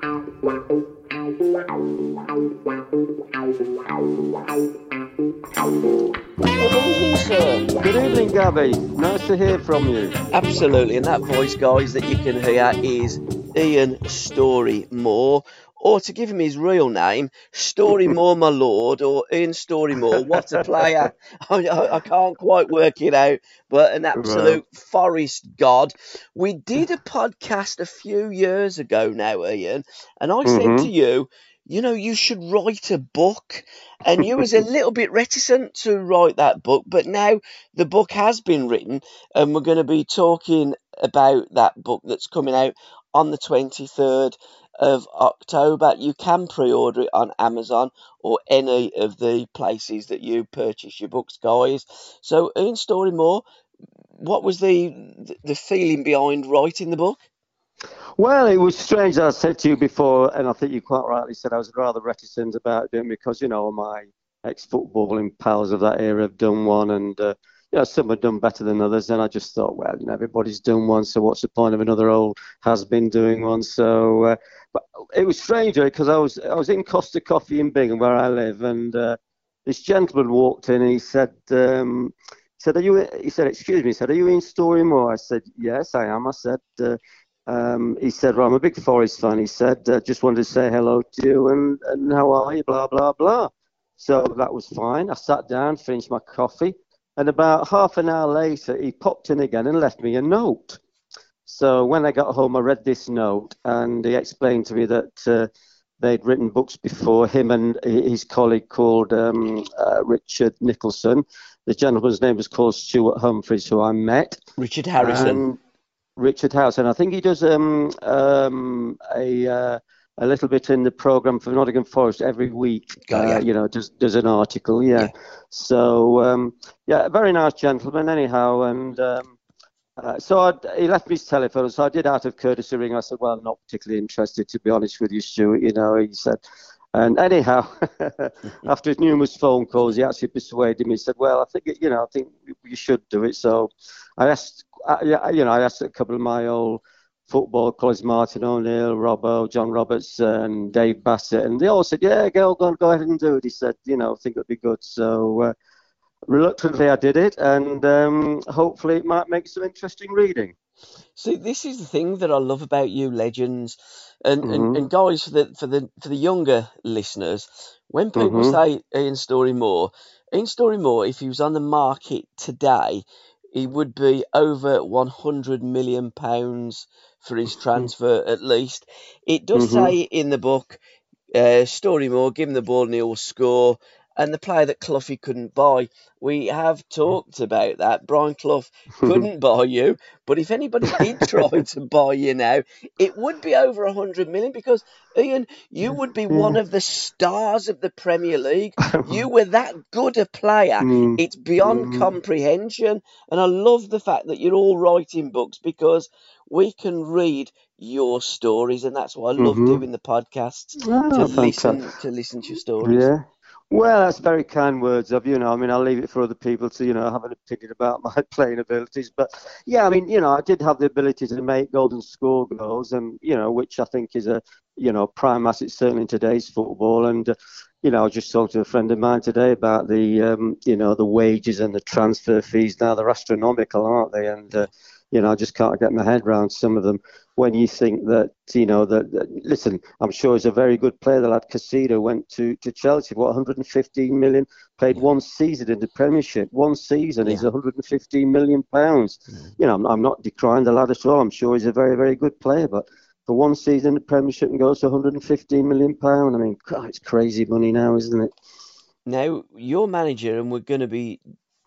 Good evening, Gabby. Nice to hear from you. Absolutely, and that voice, guys, that you can hear is Ian Storey-Moore, or to give him his real name, Storey-Moore, my lord, or Ian Storey-Moore. What a player! I, I, I can't quite work it out, but an absolute forest god. We did a podcast a few years ago now, Ian, and I said Mhm. to you, you know, you should write a book. And you was a little bit reticent to write that book, but now the book has been written, and we're going to be talking about that book that's coming out on the 23rd of October. You can pre order it on Amazon or any of the places that you purchase your books, guys. So, Ian Storey-Moore, what was the the feeling behind writing the book? Well, it was strange. I said to you before, and I think you quite rightly said I was rather reticent about doing because, you know, my ex-footballing pals of that era have done one, and uh, you know, some have done better than others. And I just thought, well, you know, everybody's done one, so what's the point of another old has been doing one? So, uh, but it was strange because I was I was in Costa Coffee in Bingham where I live, and uh, this gentleman walked in and he said. Um, he said, "Are you?" He said, "Excuse me." He said, "Are you Ian Storey-Moore?" I said, "Yes, I am." I said, uh, um, he said, well, I'm a big Forest fan. He said, uh, just wanted to say hello to you and, and how are you, blah, blah, blah. So that was fine. I sat down, finished my coffee, and about half an hour later, he popped in again and left me a note. So when I got home, I read this note, and he explained to me that uh, they'd written books before, him and his colleague called um, uh, Richard Nicholson. The gentleman's name was called Stuart Humphreys, who I met. Richard Harrison. And Richard Harrison. I think he does um, um, a uh, a little bit in the program for Nottingham Forest every week. Got ya. Uh, you know, does does an article. Yeah. Yeah. So um, yeah, a very nice gentleman. Anyhow, and um, uh, so I'd, he left me his telephone. So I did out of courtesy ring. I said, well, I'm not particularly interested, to be honest with you, Stuart. You know, he said. And anyhow, after his numerous phone calls, he actually persuaded me. He said, "Well, I think it- you know, I think you should do it." So I asked, I, yeah, you know, I asked a couple of my old football colleagues, Martin O'Neill, Robbo, John Roberts, and Dave Bassett, and they all said, "Yeah, go, go, go ahead and do it." He said, "You know, I think it'd be good." So uh, reluctantly, I did it, and um, hopefully, it might make some interesting reading. See, this is the thing that I love about you, legends, and, and, Mhm. and guys for the for the for the younger listeners. When people Mhm. say Ian Storey-Moore, Ian Storey-Moore, if he was on the market today, he would be over one hundred million pounds for his transfer at least. It does Mhm. say in the book, uh, Storey-Moore, give him the ball and he'll score. And the player that Cloughie couldn't buy, we have talked about that. Brian Clough couldn't buy you, but if anybody did try to buy you now, it would be over a hundred million because Ian, you would be one of the stars of the Premier League. You were that good a player. It's beyond comprehension, and I love the fact that you're all writing books because we can read your stories, and that's why I love Mhm. doing the podcasts Ah, to listen to listen to your stories. Yeah. Well, that's very kind words of you know. I mean, I'll leave it for other people to you know have an opinion about my playing abilities. But yeah, I mean, you know, I did have the ability to make golden score goals, and you know, which I think is a you know prime asset certainly in today's football. And uh, you know, I just talking to a friend of mine today about the um, you know the wages and the transfer fees. Now they're astronomical, aren't they? And uh, you know, I just can't get my head around some of them. When you think that, you know, that, that listen, I'm sure he's a very good player. The lad Caicedo went to, to Chelsea, what, 115 million, played Yeah. one season in the Premiership. One season is Yeah. 115 million pounds. Mm. You know, I'm, I'm not decrying the lad at all. I'm sure he's a very, very good player, but for one season in the Premiership and goes to 115 million pound. I mean, God, it's crazy money now, isn't it? Now you're manager, and we're going to be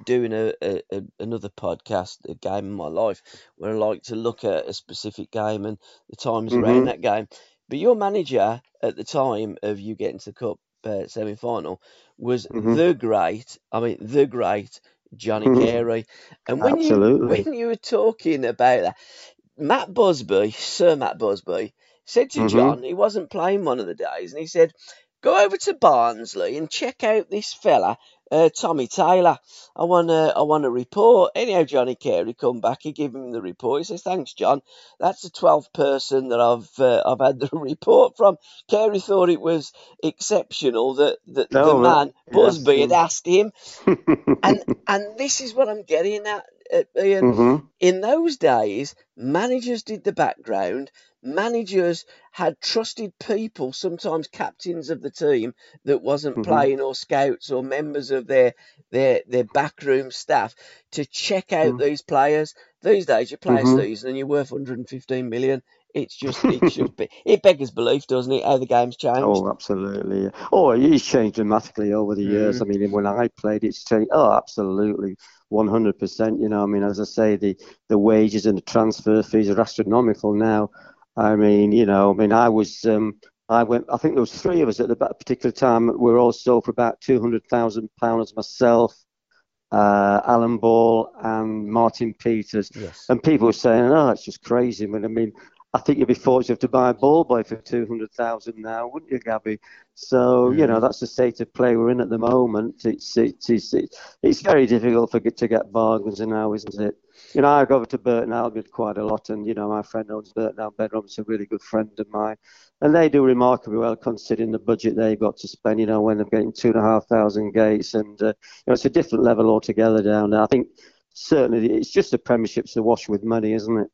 doing a, a, a another podcast, a game in my life, where I like to look at a specific game and the times Mhm. around that game. But your manager at the time of you getting to the cup uh, semi final was Mhm. the great, I mean the great Johnny Mhm. Carey. And when Absolutely. you when you were talking about that, Matt Busby, Sir Matt Busby, said to Mhm. John, he wasn't playing one of the days, and he said, Go over to Barnsley and check out this fella uh, Tommy Taylor. I want I want a report. Anyhow, Johnny Carey come back. He give him the report. He says, "Thanks, John. That's the twelfth person that I've uh, I've had the report from." Carey thought it was exceptional that, that the man that- Busby had asked him, and and this is what I'm getting at, uh, Ian. hmm In those days, managers did the background. Managers had trusted people, sometimes captains of the team that wasn't Mhm. playing, or scouts, or members of their their their backroom staff to check out Mm. these players. These days, you play a Mhm. season and you're worth 115 million. It's just it's just be- it beggars belief, doesn't it? How the game's changed. Oh, absolutely. Oh, it's changed dramatically over the years. Mm. I mean, when I played, it's changed. Oh, absolutely, 100%. You know, I mean, as I say, the, the wages and the transfer fees are astronomical now. I mean, you know, I mean, I was, um, I went, I think there was three of us at the that particular time. We were all sold for about £200,000 myself, uh, Alan Ball and Martin Peters. Yes. And people were saying, "Oh, it's just crazy." But I mean, I think you'd be fortunate to buy a ball boy for two hundred thousand now, wouldn't you, Gabby? So you know that's the state of play we're in at the moment. It's it's it's it's, very difficult for to get bargains now, isn't it? You know, I go over to Burton Albion quite a lot, and you know, my friend owns Burton Albion. It's a really good friend of mine, and they do remarkably well considering the budget they've got to spend. You know, when they're getting two and a half thousand gates, and uh, you know, it's a different level altogether down there. I think certainly it's just the Premiership's awash with money, isn't it?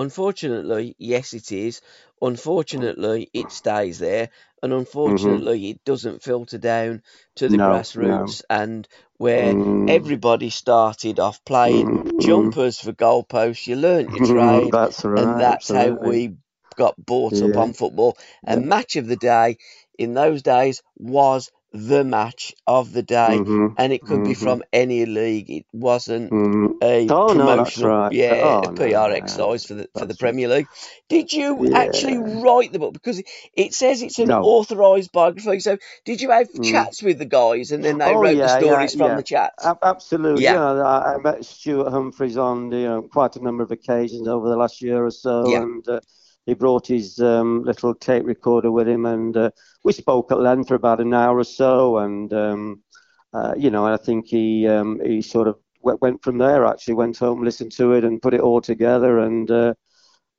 Unfortunately, yes, it is. Unfortunately, it stays there, and Mm-hmm. unfortunately, it doesn't filter down to the No, no. grassroots and where Mm, everybody started off playing mm, jumpers for goalposts. You learnt your trade, That's right. and that's how we got bought up on football. And match of the day in those days was the match of the day, Mhm, and it could be mhm, from any league. It wasn't mhm. a Oh no, promotional, right. yeah, Oh a no, PR no, exercise for the for the. Premier League. Did you actually write the book? Because it- says it's an No. authorised biography. So did you have Mm. chats with the guys, and then they Oh wrote the yeah, yeah, stories from yeah. the chats? Ab- Absolutely. Yeah. Yeah, I, I met Stuart Humphreys on you know quite a number of occasions over the last year or so, Yeah. and uh, he brought his um, little tape recorder with him, and uh, we spoke at length for about an hour or so, and um, uh, you know, I think he um, he sort of went from there. Actually, went home, listened to it, and put it all together, and. Uh,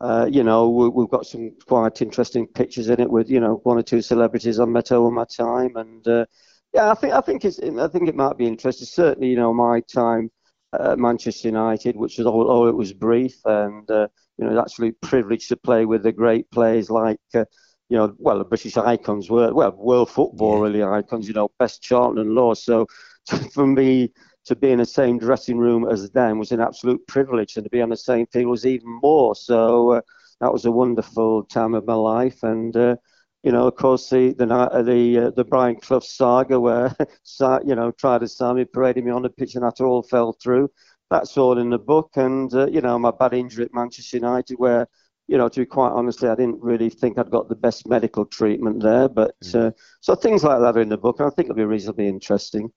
uh, you know, we, we've got some quite interesting pictures in it with, you know, one or two celebrities I met over my time, and uh, yeah, I think I think it's I think it might be interesting. Certainly, you know, my time at Manchester United, which was all, all it was brief, and uh, you know, actually privilege to play with the great players like. Uh, you know, well, the British icons were, well, world football Yeah. really icons, you know, Best Charlton and Law. So for me to be in the same dressing room as them was an absolute privilege, and to be on the same field was even more. So uh, that was a wonderful time of my life. And, uh, you know, of course, the the night of the uh, the Brian Clough saga where, you know, tried to sign me, paraded me on the pitch, and that all fell through. That's all in the book. And, uh, you know, my bad injury at Manchester United where you know, to be quite honestly, I didn't really think I'd got the best medical treatment there. But uh, so things like that are in the book, and I think it'll be reasonably interesting.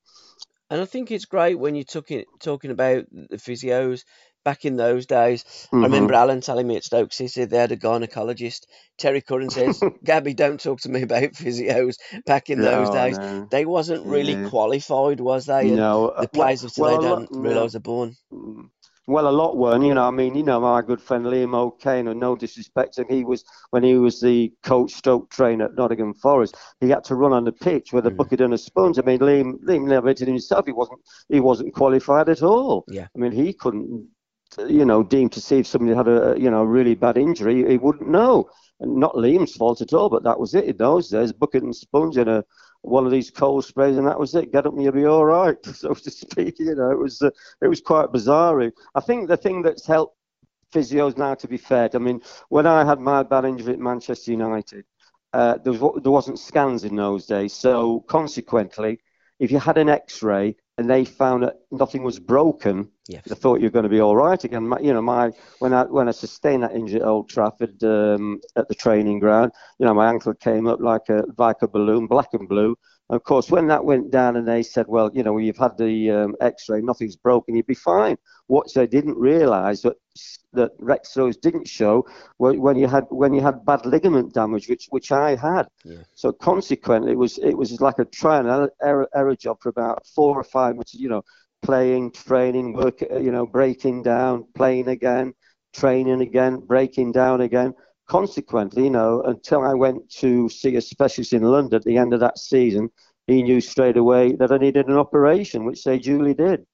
And I think it's great when you're talking talking about the physios back in those days. I Mhm. remember Alan telling me at Stoke City they had a gynecologist. Terry Curran says, "Gabby, don't talk to me about physios." Back in those days, no. they wasn't really Yeah. qualified, was they? And No, the uh, well, players of today well, don't lot, no. realise they're born. Mm. Well, a lot weren't, you know. I mean, you know, my good friend Liam O'Kane, and no disrespect, and he was when he was the coach stroke trainer at Nottingham Forest, he had to run on the pitch with a Mm. bucket and a sponge. I mean, Liam, Liam never did himself. He wasn't, he wasn't qualified at all. Yeah. I mean, he couldn't, you know, deemed to see if somebody had a, you know, really bad injury. He wouldn't know. And not Liam's fault at all, but that was it in those days. Bucket and sponge and a one of these cold sprays, and that was it. Get up and you'll be all right, so to speak. You know, it was uh, it was quite bizarre. I think the thing that's helped physios now, to be fair, I mean, when I had my bad injury at Manchester United, uh, there was there wasn't scans in those days, so consequently, if you had an X-ray and they found that nothing was broken, Yes. they thought you were going to be all right again. My, you know, my when I when I sustained that injury at Old Trafford um, at the training ground, you know, my ankle came up like a like a balloon, black and blue, Of course, when that went down and they said, well, you know, you've had the um, X-ray, nothing's broken, you'd be fine. What they didn't realise that that X-rays didn't show when you had when you had bad ligament damage, which which I had. Yeah. So consequently, it was it was like a trial and error, error job for about four or five months. You know, playing, training, work, you know, breaking down, playing again, training again, breaking down again consequently, you know, until I went to see a specialist in London at the end of that season, he knew straight away that I needed an operation, which they duly did.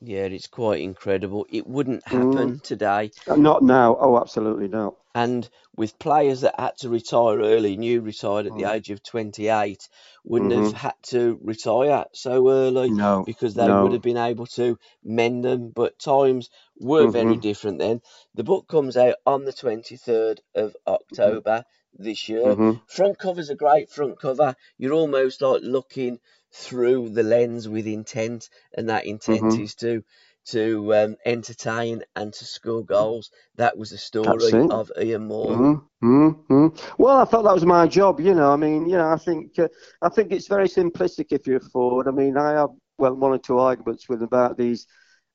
Yeah, it's quite incredible. It wouldn't happen mm. today. Not now. Oh, absolutely not. And with players that had to retire early, new retired at mm. the age of 28, wouldn't mm-hmm. have had to retire so early no, because they no. would have been able to mend them. But times were mm-hmm. very different then. The book comes out on the 23rd of mm-hmm. October mm-hmm. this year. Mm-hmm. Front cover's a great front cover. You're almost like looking through the lens with intent, and that intent mm-hmm. is to to um, entertain and to score goals. That was the story of Ian Moore. Mm-hmm. Mm-hmm. Well, I thought that was my job. You know, I mean, you know, I think uh, I think it's very simplistic if you're forward. I mean, I have well one or two arguments with about these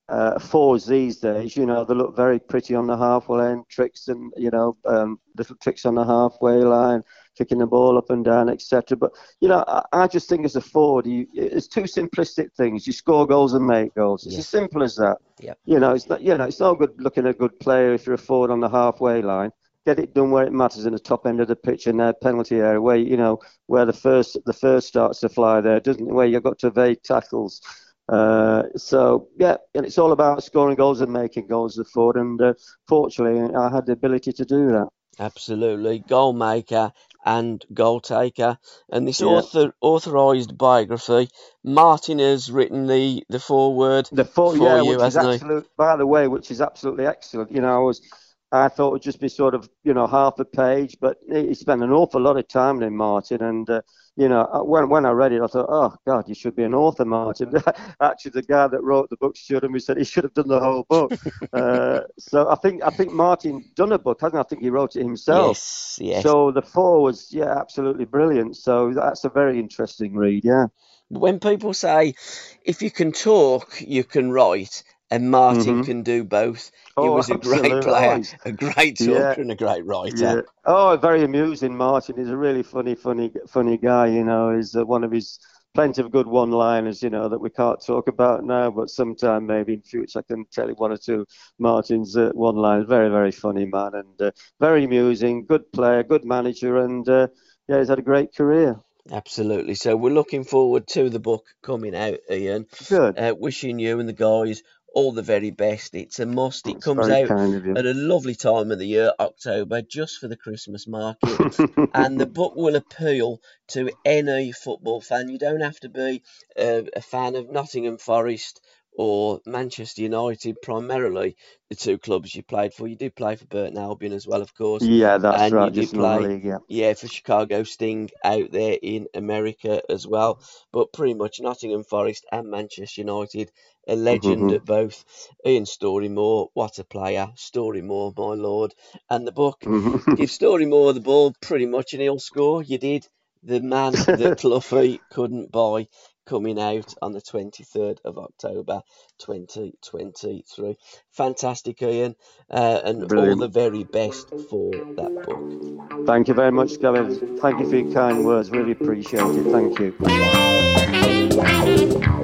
uh, fours these days. You know, they look very pretty on the halfway line, tricks and you know, um, little tricks on the halfway line, kicking the ball up and down, etc. But you know, I, I, just think as a forward, you, it's two simplistic things. You score goals and make goals. It's yeah. as simple as that. Yeah. You know, it's not. You know, it's not good looking a good player if you're a forward on the halfway line. Get it done where it matters in the top end of the pitch in their penalty area, where you know where the first the first starts to fly there, doesn't it? Where you've got to evade tackles uh, so yeah, and it's all about scoring goals and making goals as a forward, and uh, fortunately, I had the ability to do that. Absolutely, goal maker and goal taker. And this yeah. author authorised biography, Martin has written the the foreword the for, for yeah, you, which is absolute, By the way, which is absolutely excellent. You know, I was I thought it would just be sort of, you know, half a page, but he spent an awful lot of time in Martin. And, uh, you know, uh, when, when I read it, I thought, oh, God, you should be an author, Martin. Actually, the guy that wrote the book showed him, he said he should have done the whole book. uh, so I think I think Martin done a book, hasn't he? I think he wrote it himself. Yes, yes. So the four was, yeah, absolutely brilliant. So that's a very interesting read, yeah. When people say, if you can talk, you can write, and Martin mm-hmm. can do both. He oh, was a great player, a great talker, yeah. and a great writer. Yeah. Oh, very amusing. Martin He's a really funny, funny, funny guy. You know, he's uh, one of his plenty of good one-liners. You know that we can't talk about now, but sometime maybe in future I can tell you one or two Martin's uh, one-liners. Very, very funny man, and uh, very amusing. Good player, good manager, and uh, yeah, he's had a great career. Absolutely. So we're looking forward to the book coming out, Ian. Good. Uh, wishing you and the guys all the very best. It's a must. It comes out at a lovely time of the year, October, just for the Christmas market. and the book will appeal to any football fan. You don't have to be a, a fan of Nottingham Forest or Manchester United, primarily the two clubs you played for. You did play for Burton Albion as well, of course. Yeah, that's and right. You did play, league, yeah. yeah, for Chicago Sting out there in America as well. But pretty much Nottingham Forest and Manchester United, a legend mm-hmm. at both. Ian Storey-Moore, what a player. Storey-Moore, my lord. And the book, mm-hmm. give Storey-Moore the ball pretty much and he'll score. You did. The man that Cloughie couldn't buy coming out on the 23rd of October 2023. Fantastic, Ian, uh, and Brilliant. all the very best for that book. Thank you very much, Gavin. Thank you for your kind words. Really appreciate it. Thank you.